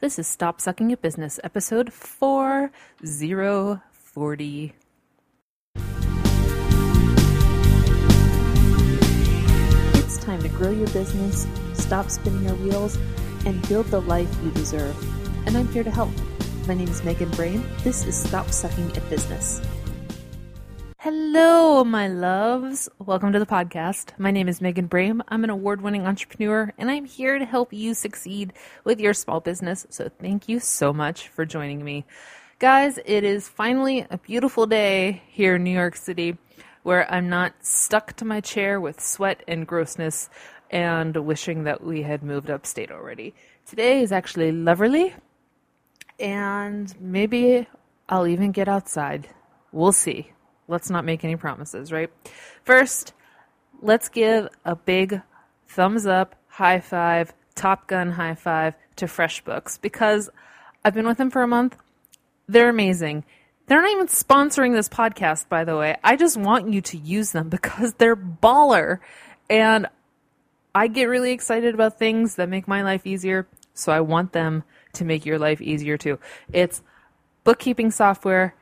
This is Stop Sucking at Business, episode 4040. It's time to grow your business, stop spinning your wheels, and build the life you deserve. And I'm here to help. My name is Megan Brame. This is Stop Sucking at Business. Hello, my loves. Welcome to the podcast. My name is Megan Brame. I'm an award winning entrepreneur, and I'm here to help you succeed with your small business. So, thank you so much for joining me. Guys, it is finally a beautiful day here in New York City where I'm not stuck to my chair with sweat and grossness and wishing that we had moved upstate already. Today is actually lovely, and maybe I'll even get outside. We'll see let's not make any promises, right? First, let's give a big thumbs up, high five, Top Gun high five to FreshBooks because I've been with them for a month. They're amazing. They're not even sponsoring this podcast, by the way. I just want you to use them because they're baller. And I get really excited about things that make my life easier. So I want them to make your life easier too. It's bookkeeping software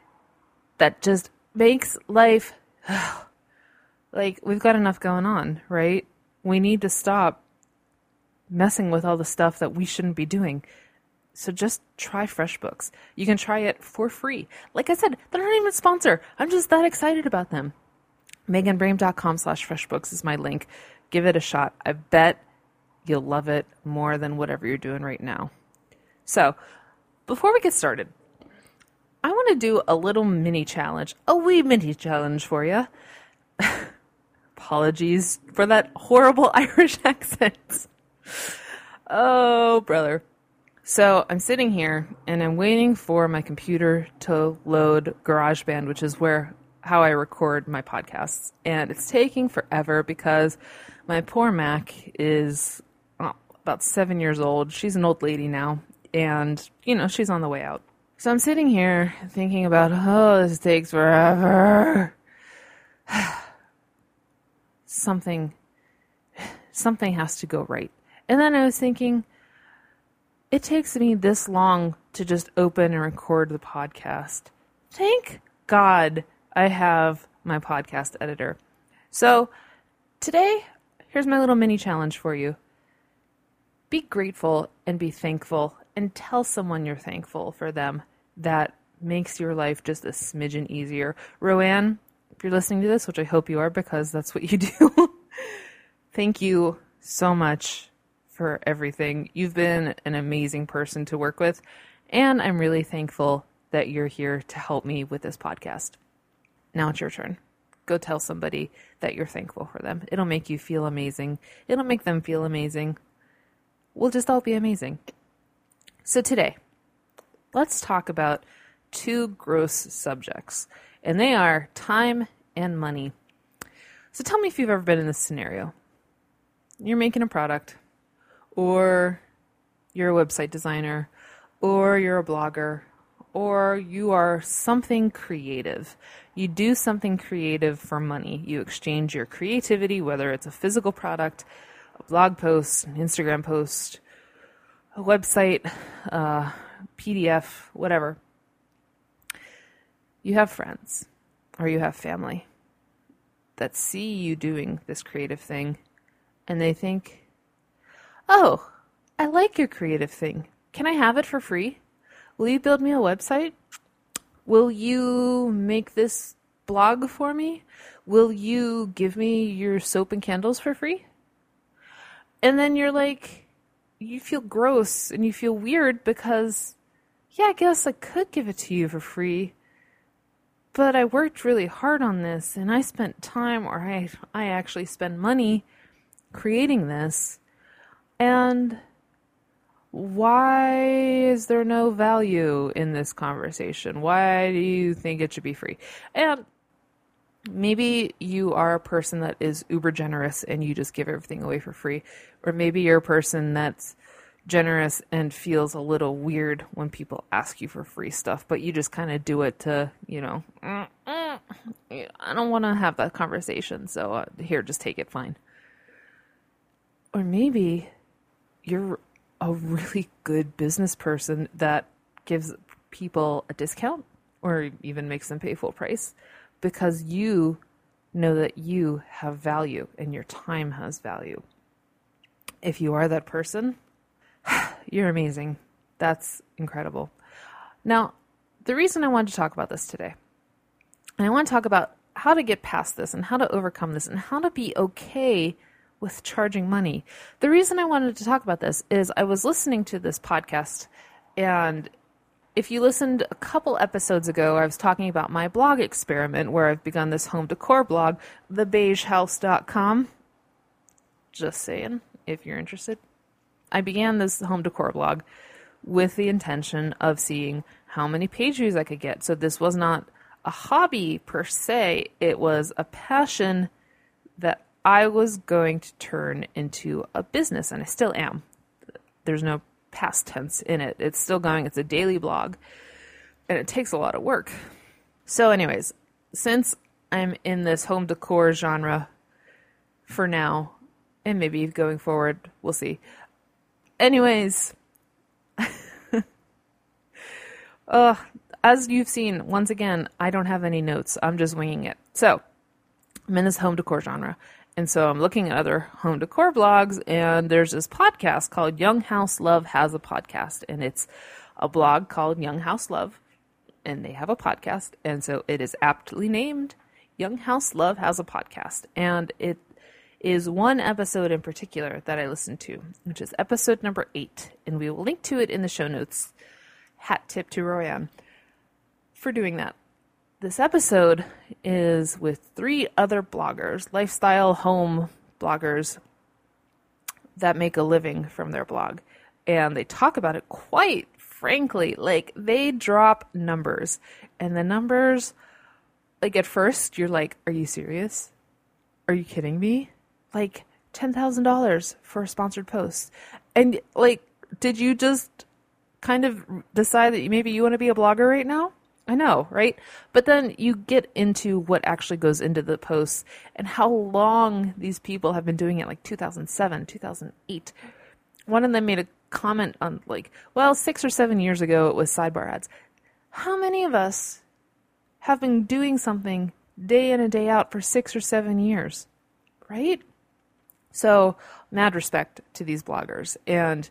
that just makes life like we've got enough going on, right? We need to stop messing with all the stuff that we shouldn't be doing. So just try FreshBooks. You can try it for free. Like I said, they're not even a sponsor. I'm just that excited about them. MeganBrame.com slash FreshBooks is my link. Give it a shot. I bet you'll love it more than whatever you're doing right now. So, before we get started, I want to do a little mini challenge, a wee mini challenge for you. Apologies for that horrible Irish accent. Oh, brother. So I'm sitting here and I'm waiting for my computer to load GarageBand, which is where how I record my podcasts, and it's taking forever because my poor Mac is oh, about seven years old. She's an old lady now, and you know she's on the way out. So I'm sitting here thinking about, oh, this takes forever. something, something has to go right. And then I was thinking, it takes me this long to just open and record the podcast. Thank God I have my podcast editor. So today, here's my little mini challenge for you be grateful and be thankful and tell someone you're thankful for them. That makes your life just a smidgen easier. Roanne, if you're listening to this, which I hope you are because that's what you do, thank you so much for everything. You've been an amazing person to work with, and I'm really thankful that you're here to help me with this podcast. Now it's your turn. Go tell somebody that you're thankful for them. It'll make you feel amazing. It'll make them feel amazing. We'll just all be amazing. So, today, let's talk about two gross subjects, and they are time and money. So, tell me if you've ever been in this scenario. You're making a product, or you're a website designer, or you're a blogger, or you are something creative. You do something creative for money. You exchange your creativity, whether it's a physical product, blog post, an Instagram post, a website, PDF, whatever. You have friends or you have family that see you doing this creative thing and they think, oh, I like your creative thing. Can I have it for free? Will you build me a website? Will you make this blog for me? Will you give me your soap and candles for free? And then you're like, you feel gross and you feel weird because, yeah, I guess I could give it to you for free, but I worked really hard on this and I spent time or I, I actually spend money creating this. And why is there no value in this conversation? Why do you think it should be free? And maybe you are a person that is uber generous and you just give everything away for free. Or maybe you're a person that's generous and feels a little weird when people ask you for free stuff but you just kind of do it to you know mm, mm, i don't want to have that conversation so uh, here just take it fine. Or maybe you're a really good business person that gives people a discount or even makes them pay full price because you know that you have value and your time has value. If you are that person, you're amazing. That's incredible. Now, the reason I wanted to talk about this today, and I want to talk about how to get past this and how to overcome this and how to be okay with charging money. The reason I wanted to talk about this is I was listening to this podcast, and if you listened a couple episodes ago, I was talking about my blog experiment where I've begun this home decor blog, thebeigehouse.com. Just saying, if you're interested. I began this home decor blog with the intention of seeing how many page views I could get. So this was not a hobby per se, it was a passion that I was going to turn into a business, and I still am. There's no past tense in it. It's still going, it's a daily blog, and it takes a lot of work. So, anyways, since I'm in this home decor genre for now, and maybe going forward, we'll see. Anyways, uh, as you've seen, once again, I don't have any notes. I'm just winging it. So, I'm in this home decor genre. And so I'm looking at other home decor blogs, and there's this podcast called Young House Love has a podcast, and it's a blog called Young House Love, and they have a podcast, and so it is aptly named Young House Love has a podcast, and it is one episode in particular that I listened to, which is episode number eight, and we will link to it in the show notes. Hat tip to Royanne for doing that. This episode is with three other bloggers, lifestyle home bloggers that make a living from their blog. And they talk about it quite frankly. Like they drop numbers, and the numbers, like at first, you're like, Are you serious? Are you kidding me? Like $10,000 for a sponsored post. And like, did you just kind of decide that maybe you want to be a blogger right now? I know, right? But then you get into what actually goes into the posts and how long these people have been doing it, like 2007, 2008. One of them made a comment on, like, well, six or seven years ago it was sidebar ads. How many of us have been doing something day in and day out for six or seven years, right? So, mad respect to these bloggers. And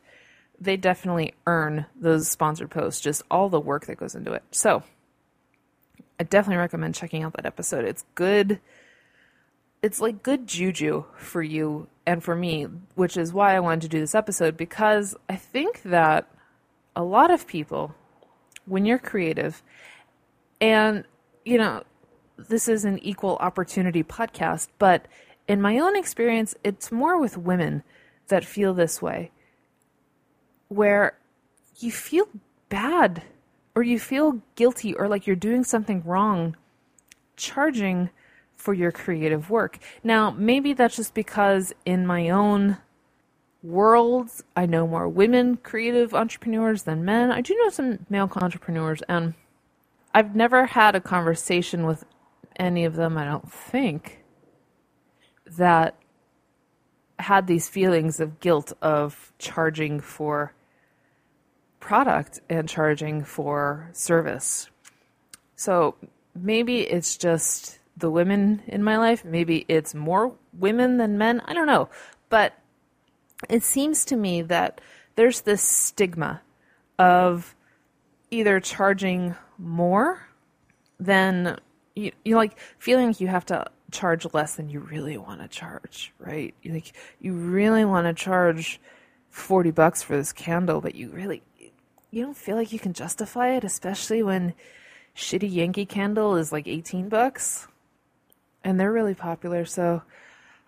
they definitely earn those sponsored posts, just all the work that goes into it. So, I definitely recommend checking out that episode. It's good. It's like good juju for you and for me, which is why I wanted to do this episode because I think that a lot of people, when you're creative, and you know, this is an equal opportunity podcast, but in my own experience, it's more with women that feel this way, where you feel bad or you feel guilty or like you're doing something wrong charging for your creative work. Now, maybe that's just because in my own world, I know more women creative entrepreneurs than men. I do know some male entrepreneurs, and I've never had a conversation with any of them, I don't think, that had these feelings of guilt of charging for product and charging for service. So maybe it's just the women in my life. Maybe it's more women than men. I don't know. But it seems to me that there's this stigma of either charging more than you, you like feeling like you have to charge less than you really want to charge, right? Like you really want to charge 40 bucks for this candle, but you really you don't feel like you can justify it, especially when shitty Yankee Candle is like 18 bucks. And they're really popular, so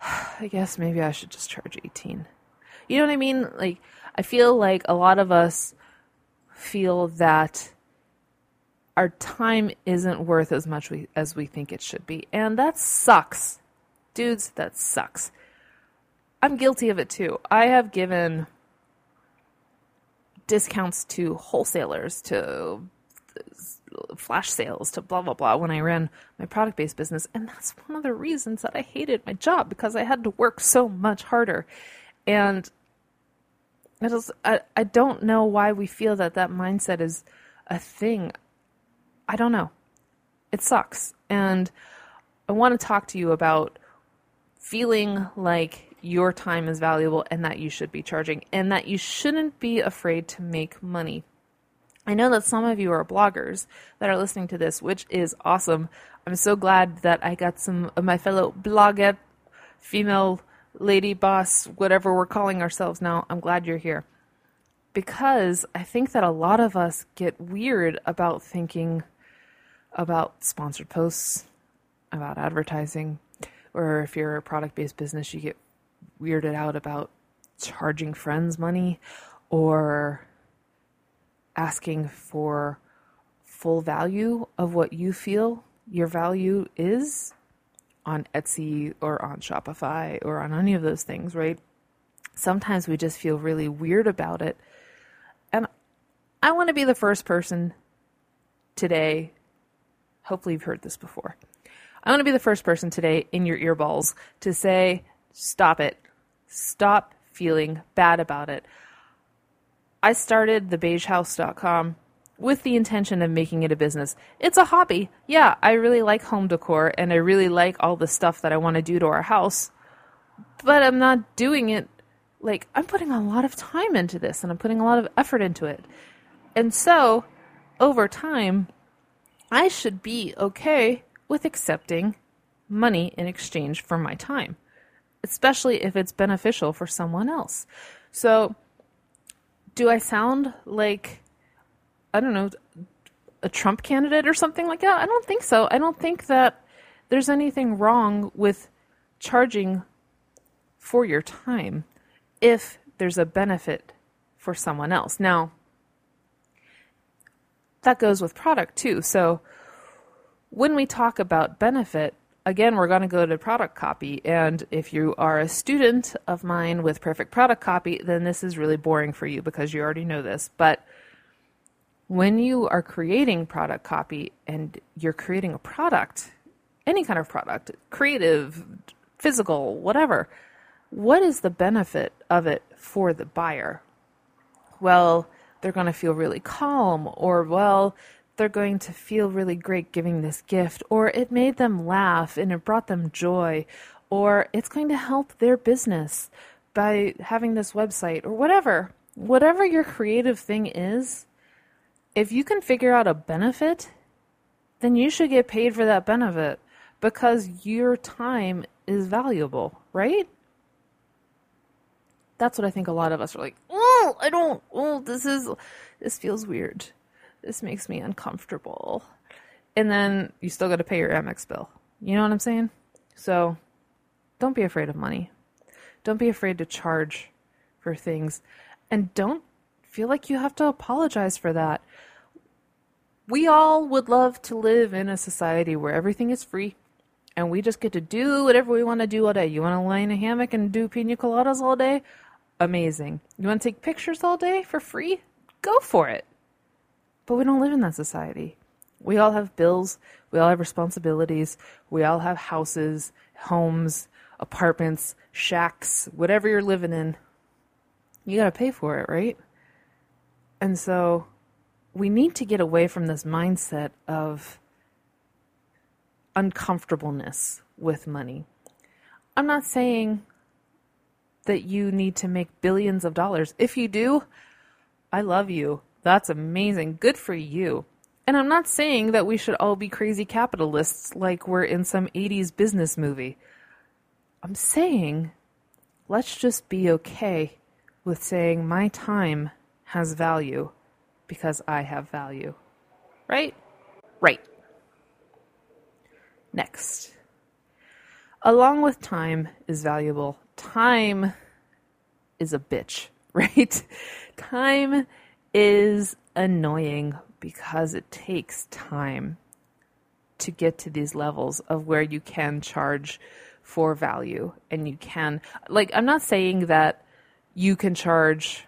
I guess maybe I should just charge 18. You know what I mean? Like I feel like a lot of us feel that our time isn't worth as much we, as we think it should be. And that sucks. Dudes, that sucks. I'm guilty of it too. I have given discounts to wholesalers, to uh, flash sales, to blah, blah, blah when I ran my product based business. And that's one of the reasons that I hated my job because I had to work so much harder. And I just I, I don't know why we feel that that mindset is a thing. I don't know. It sucks. And I want to talk to you about feeling like your time is valuable and that you should be charging and that you shouldn't be afraid to make money. I know that some of you are bloggers that are listening to this, which is awesome. I'm so glad that I got some of my fellow blogger, female lady boss, whatever we're calling ourselves now. I'm glad you're here. Because I think that a lot of us get weird about thinking about sponsored posts, about advertising, or if you're a product based business, you get weirded out about charging friends money or asking for full value of what you feel your value is on Etsy or on Shopify or on any of those things, right? Sometimes we just feel really weird about it. And I want to be the first person today Hopefully, you've heard this before. I want to be the first person today in your earballs to say, stop it. Stop feeling bad about it. I started thebeigehouse.com with the intention of making it a business. It's a hobby. Yeah, I really like home decor and I really like all the stuff that I want to do to our house. But I'm not doing it like I'm putting a lot of time into this and I'm putting a lot of effort into it. And so, over time, I should be okay with accepting money in exchange for my time, especially if it's beneficial for someone else. So, do I sound like, I don't know, a Trump candidate or something like that? I don't think so. I don't think that there's anything wrong with charging for your time if there's a benefit for someone else. Now, that goes with product too. So when we talk about benefit, again, we're going to go to product copy. And if you are a student of mine with perfect product copy, then this is really boring for you because you already know this. But when you are creating product copy and you're creating a product, any kind of product, creative, physical, whatever, what is the benefit of it for the buyer? Well, they're going to feel really calm, or, well, they're going to feel really great giving this gift, or it made them laugh and it brought them joy, or it's going to help their business by having this website, or whatever. Whatever your creative thing is, if you can figure out a benefit, then you should get paid for that benefit because your time is valuable, right? That's what I think a lot of us are like, oh, I don't, oh, this is, this feels weird. This makes me uncomfortable. And then you still got to pay your Amex bill. You know what I'm saying? So don't be afraid of money. Don't be afraid to charge for things. And don't feel like you have to apologize for that. We all would love to live in a society where everything is free and we just get to do whatever we want to do all day. You want to lay in a hammock and do pina coladas all day? amazing. You want to take pictures all day for free? Go for it. But we don't live in that society. We all have bills, we all have responsibilities, we all have houses, homes, apartments, shacks, whatever you're living in. You got to pay for it, right? And so we need to get away from this mindset of uncomfortableness with money. I'm not saying that you need to make billions of dollars. If you do, I love you. That's amazing. Good for you. And I'm not saying that we should all be crazy capitalists like we're in some 80s business movie. I'm saying let's just be okay with saying my time has value because I have value. Right? Right. Next. Along with time is valuable time is a bitch, right? time is annoying because it takes time to get to these levels of where you can charge for value and you can like I'm not saying that you can charge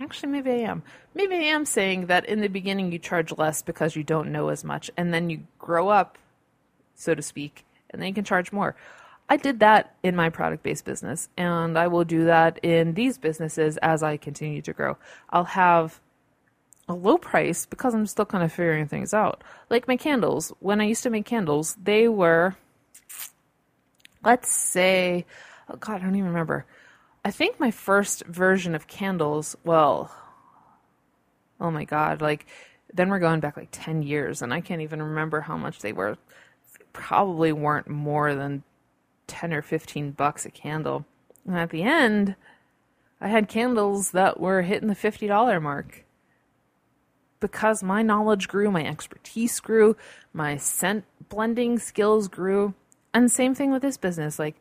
actually maybe I am. Maybe I am saying that in the beginning you charge less because you don't know as much and then you grow up so to speak and then you can charge more. I did that in my product based business, and I will do that in these businesses as I continue to grow. I'll have a low price because I'm still kind of figuring things out. Like my candles, when I used to make candles, they were, let's say, oh God, I don't even remember. I think my first version of candles, well, oh my God, like then we're going back like 10 years and I can't even remember how much they were. Probably weren't more than 10 or 15 bucks a candle. And at the end, I had candles that were hitting the $50 mark. Because my knowledge grew, my expertise grew, my scent blending skills grew. And same thing with this business. Like,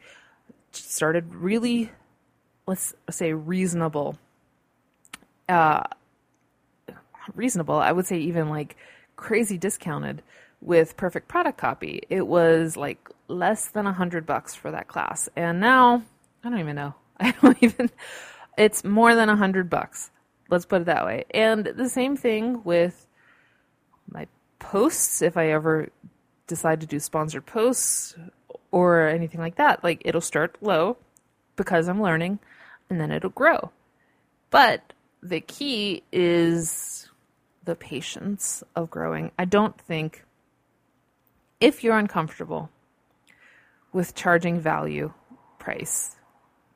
started really, let's say, reasonable. Uh, reasonable. I would say even like crazy discounted with perfect product copy. It was like less than a hundred bucks for that class. And now I don't even know. I don't even it's more than a hundred bucks. Let's put it that way. And the same thing with my posts, if I ever decide to do sponsored posts or anything like that. Like it'll start low because I'm learning and then it'll grow. But the key is the patience of growing. I don't think if you're uncomfortable with charging value price,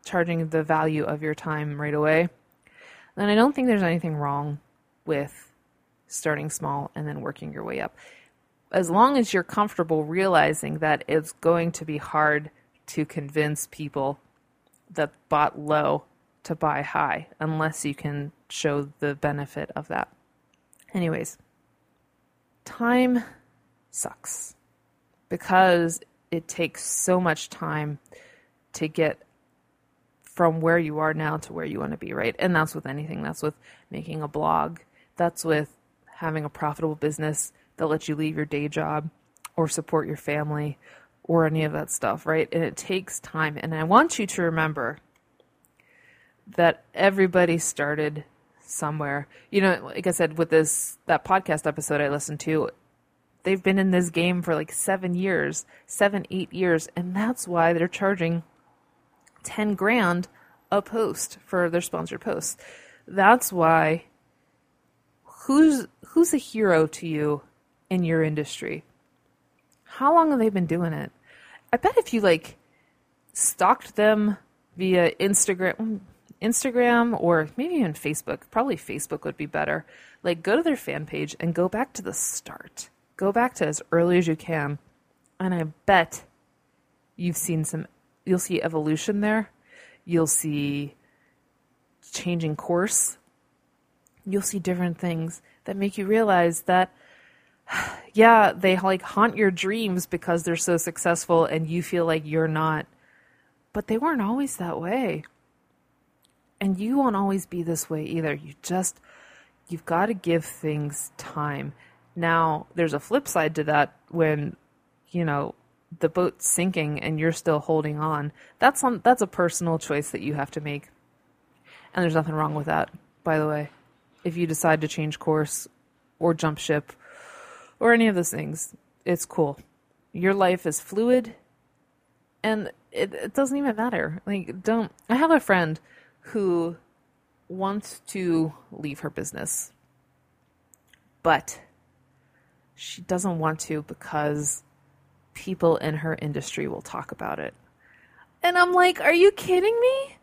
charging the value of your time right away, then I don't think there's anything wrong with starting small and then working your way up. As long as you're comfortable realizing that it's going to be hard to convince people that bought low to buy high unless you can show the benefit of that. Anyways, time sucks because it takes so much time to get from where you are now to where you want to be, right? And that's with anything. That's with making a blog. That's with having a profitable business that lets you leave your day job or support your family or any of that stuff, right? And it takes time. And I want you to remember that everybody started somewhere. You know, like I said, with this that podcast episode I listened to, they've been in this game for like seven years, seven, eight years, and that's why they're charging ten grand a post for their sponsored posts. That's why who's who's a hero to you in your industry? How long have they been doing it? I bet if you like stalked them via Instagram Instagram or maybe even Facebook, probably Facebook would be better. Like go to their fan page and go back to the start go back to as early as you can, and I bet you've seen some, you'll see evolution there. You'll see changing course. You'll see different things that make you realize that, yeah, they like haunt your dreams because they're so successful and you feel like you're not. But they weren't always that way. And you won't always be this way either. You just, you've got to give things time. Now, there's a flip side to that when, you know, the boat's sinking and you're still holding on. That's on that's a personal choice that you have to make. And there's nothing wrong with that, by the way. If you decide to change course or jump ship or any of those things, it's cool. Your life is fluid and it, it doesn't even matter. Like don't I have a friend who wants to leave her business. But she doesn't want to because people in her industry will talk about it. And I'm like, are you kidding me?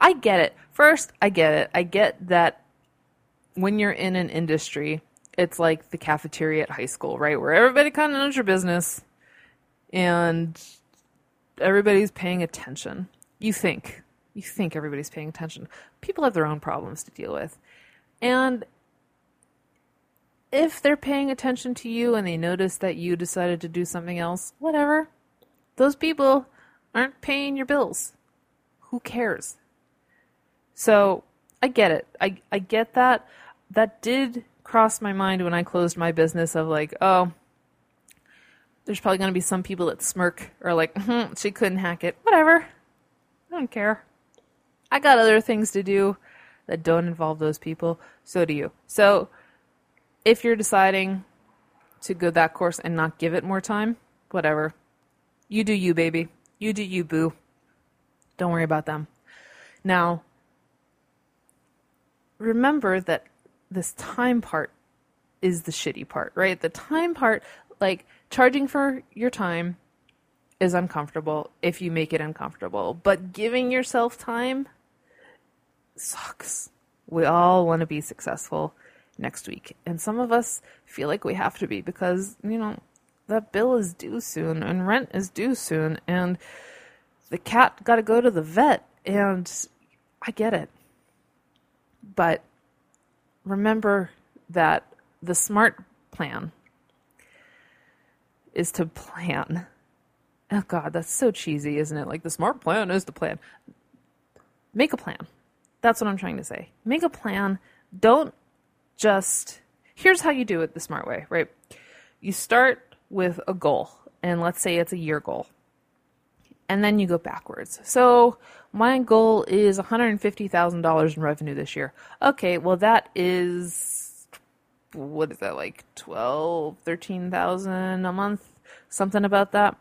I get it. First, I get it. I get that when you're in an industry, it's like the cafeteria at high school, right? Where everybody kind of knows your business and everybody's paying attention. You think. You think everybody's paying attention. People have their own problems to deal with. And if they're paying attention to you and they notice that you decided to do something else, whatever. Those people aren't paying your bills. Who cares? So I get it. I, I get that. That did cross my mind when I closed my business of like, oh, there's probably going to be some people that smirk or like, hmm, she couldn't hack it. Whatever. I don't care. I got other things to do that don't involve those people. So do you. So if you're deciding to go that course and not give it more time, whatever. You do you, baby. You do you, boo. Don't worry about them. Now, remember that this time part is the shitty part, right? The time part, like charging for your time is uncomfortable if you make it uncomfortable, but giving yourself time sucks. We all want to be successful next week. And some of us feel like we have to be because, you know, that bill is due soon and rent is due soon and the cat got to go to the vet and I get it. But remember that the smart plan is to plan. Oh god, that's so cheesy, isn't it? Like the smart plan is the plan. Make a plan. That's what I'm trying to say. Make a plan. Don't just here's how you do it the smart way, right? You start with a goal, and let's say it's a year goal. And then you go backwards. So, my goal is $150,000 in revenue this year. Okay, well that is what is that like 12, 13,000 a month, something about that.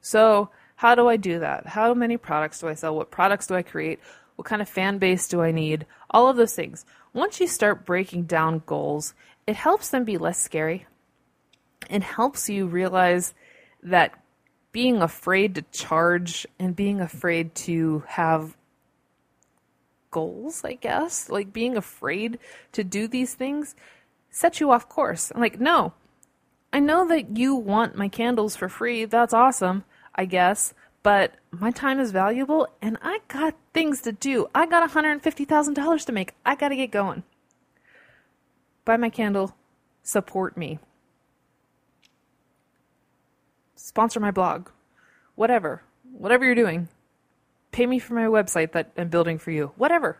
So, how do I do that? How many products do I sell? What products do I create? What kind of fan base do I need? All of those things. Once you start breaking down goals, it helps them be less scary. It helps you realize that being afraid to charge and being afraid to have goals, I guess, like being afraid to do these things sets you off course. I'm like, no, I know that you want my candles for free. That's awesome, I guess but my time is valuable and I got things to do. I got $150,000 to make. I got to get going. Buy my candle, support me. Sponsor my blog. Whatever. Whatever you're doing. Pay me for my website that I'm building for you. Whatever.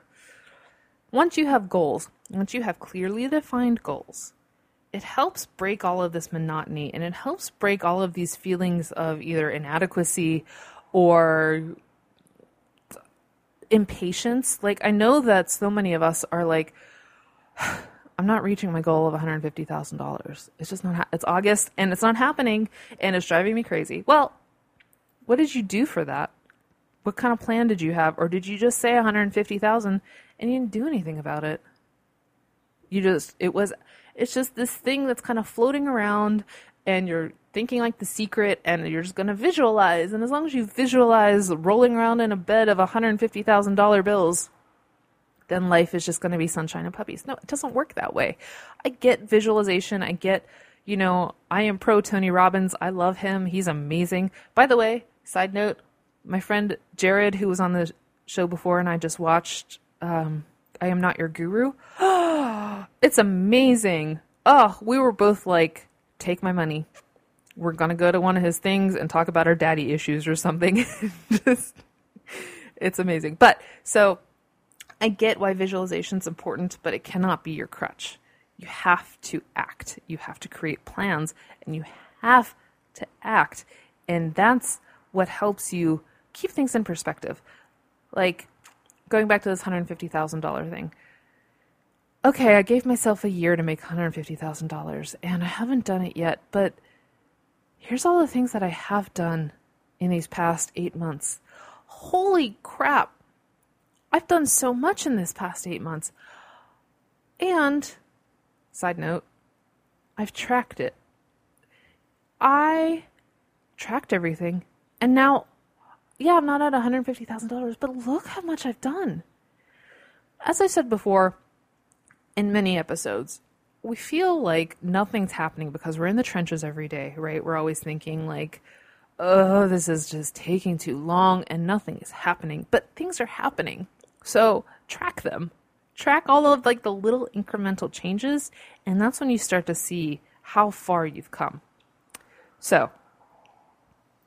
Once you have goals, once you have clearly defined goals, it helps break all of this monotony and it helps break all of these feelings of either inadequacy or impatience. Like, I know that so many of us are like, I'm not reaching my goal of $150,000. It's just not, ha- it's August and it's not happening and it's driving me crazy. Well, what did you do for that? What kind of plan did you have? Or did you just say 150,000 and you didn't do anything about it? You just, it was, it's just this thing that's kind of floating around and you're thinking like the secret and you're just going to visualize and as long as you visualize rolling around in a bed of $150,000 bills then life is just going to be sunshine and puppies. No, it doesn't work that way. I get visualization. I get, you know, I am pro Tony Robbins. I love him. He's amazing. By the way, side note, my friend Jared, who was on the show before, and I just watched um, I Am Not Your Guru. it's amazing. Oh, we were both like, take my money we're gonna go to one of his things and talk about our daddy issues or something. Just, it's amazing. But so I get why visualization is important, but it cannot be your crutch. You have to act. You have to create plans, and you have to act, and that's what helps you keep things in perspective. Like going back to this hundred fifty thousand dollar thing. Okay, I gave myself a year to make hundred fifty thousand dollars, and I haven't done it yet, but here's all the things that I have done in these past eight months. Holy crap! I've done so much in this past eight months. And, side note, I've tracked it. I tracked everything. And now, yeah, I'm not at $150,000, but look how much I've done. As I said before in many episodes, we feel like nothing's happening because we're in the trenches every day, right? We're always thinking like, oh, this is just taking too long and nothing is happening. But things are happening. So track them. Track all of like the little incremental changes, and that's when you start to see how far you've come. So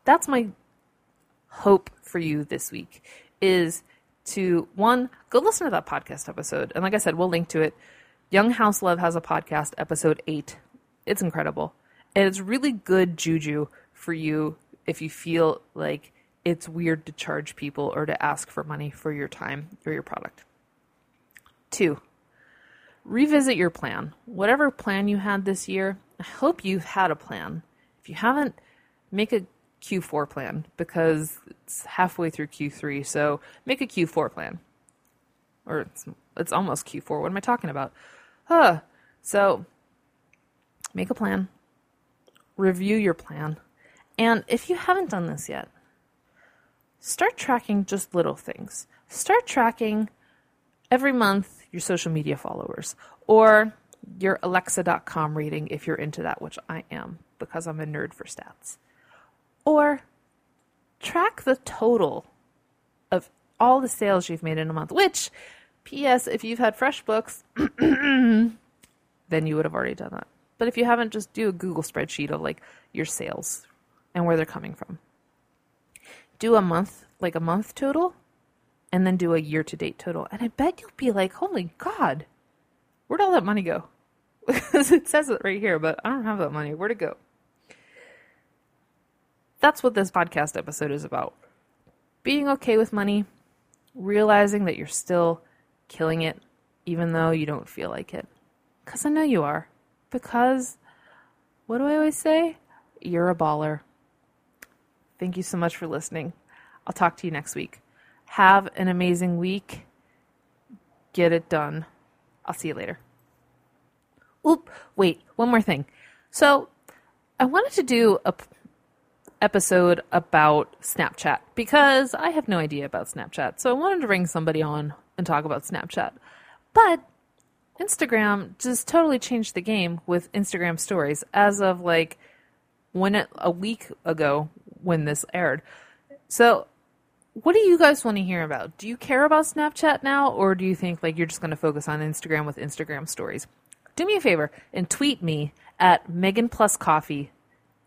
that's my hope for you this week is to one, go listen to that podcast episode. And like I said, we'll link to it Young House Love has a podcast, episode eight. It's incredible. And it's really good juju for you if you feel like it's weird to charge people or to ask for money for your time or your product. Two, revisit your plan. Whatever plan you had this year, I hope you've had a plan. If you haven't, make a Q4 plan because it's halfway through Q3. So make a Q4 plan. Or it's, it's almost Q4. What am I talking about? Huh. So make a plan, review your plan. And if you haven't done this yet, start tracking just little things. Start tracking every month your social media followers or your alexa.com rating if you're into that, which I am because I'm a nerd for stats. Or track the total of all the sales you've made in a month, which, P.S., if you've had FreshBooks, then you would have already done that. But if you haven't, just do a Google spreadsheet of like your sales and where they're coming from. Do a month, like a month total, and then do a year to date total. And I bet you'll be like, holy God, where'd all that money go? Because it says it right here, but I don't have that money. Where'd it go? That's what this podcast episode is about. Being okay with money, realizing that you're still killing it, even though you don't feel like it. Because I know you are. Because, what do I always say? You're a baller. Thank you so much for listening. I'll talk to you next week. Have an amazing week. Get it done. I'll see you later. Oop, wait, one more thing. So, I wanted to do a p- episode about Snapchat because I have no idea about Snapchat. So, I wanted to bring somebody on and talk about Snapchat. But Instagram just totally changed the game with Instagram stories as of like when it, a week ago when this aired. So, what do you guys want to hear about? Do you care about Snapchat now, or do you think like you're just going to focus on Instagram with Instagram stories? Do me a favor and tweet me at Megan Plus Coffee,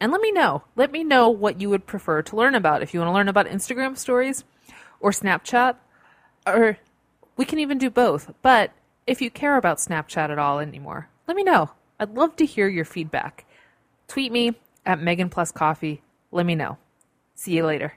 and let me know. Let me know what you would prefer to learn about. If you want to learn about Instagram stories or Snapchat, or we can even do both. But if you care about Snapchat at all anymore, let me know. I'd love to hear your feedback. Tweet me at Megan Plus Coffee. Let me know. See you later.